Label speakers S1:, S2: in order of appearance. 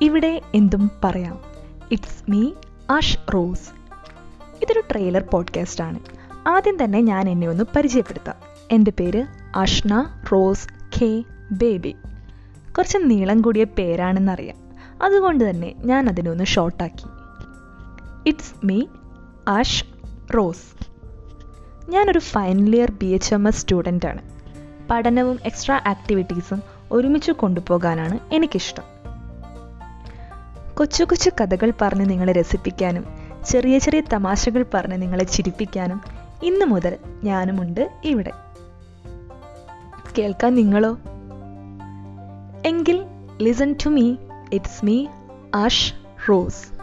S1: ഇവിടെ എന്തും പറയാം. ഇറ്റ്സ് മീ ആഷ് റോസ് ഇതൊരു ട്രെയിലർ പോഡ്കാസ്റ്റ് ആണ്. ആദ്യം തന്നെ ഞാൻ എന്നെ ഒന്ന് പരിചയപ്പെടുത്താം. എന്റെ പേര് അഷ്ന റോസ് ഖേ ബേബി. കുറച്ച് നീളം കൂടിയ പേരാണെന്നറിയാം. അതുകൊണ്ട് തന്നെ ഞാൻ അതിനൊന്ന് ഷോർട്ടാക്കി ഇറ്റ്സ് മീ ആഷ് റോസ് ഞാനൊരു final year B H M S സ്റ്റുഡന്റാണ് പഠനവും എക്സ്ട്രാ ആക്ടിവിറ്റീസും ഒരുമിച്ച് കൊണ്ടുപോകാനാണ് എനിക്കിഷ്ടം. കൊച്ചു കൊച്ചു കഥകൾ പറഞ്ഞ് നിങ്ങളെ രസിപ്പിക്കാനും ചെറിയ ചെറിയ തമാശകൾ പറഞ്ഞ് നിങ്ങളെ ചിരിപ്പിക്കാനും ഇന്ന് മുതൽ ഞാനുമുണ്ട് ഇവിടെ. കേൾക്കാൻ നിങ്ങളോ? എങ്കിൽ listen to me it's me Ash Rose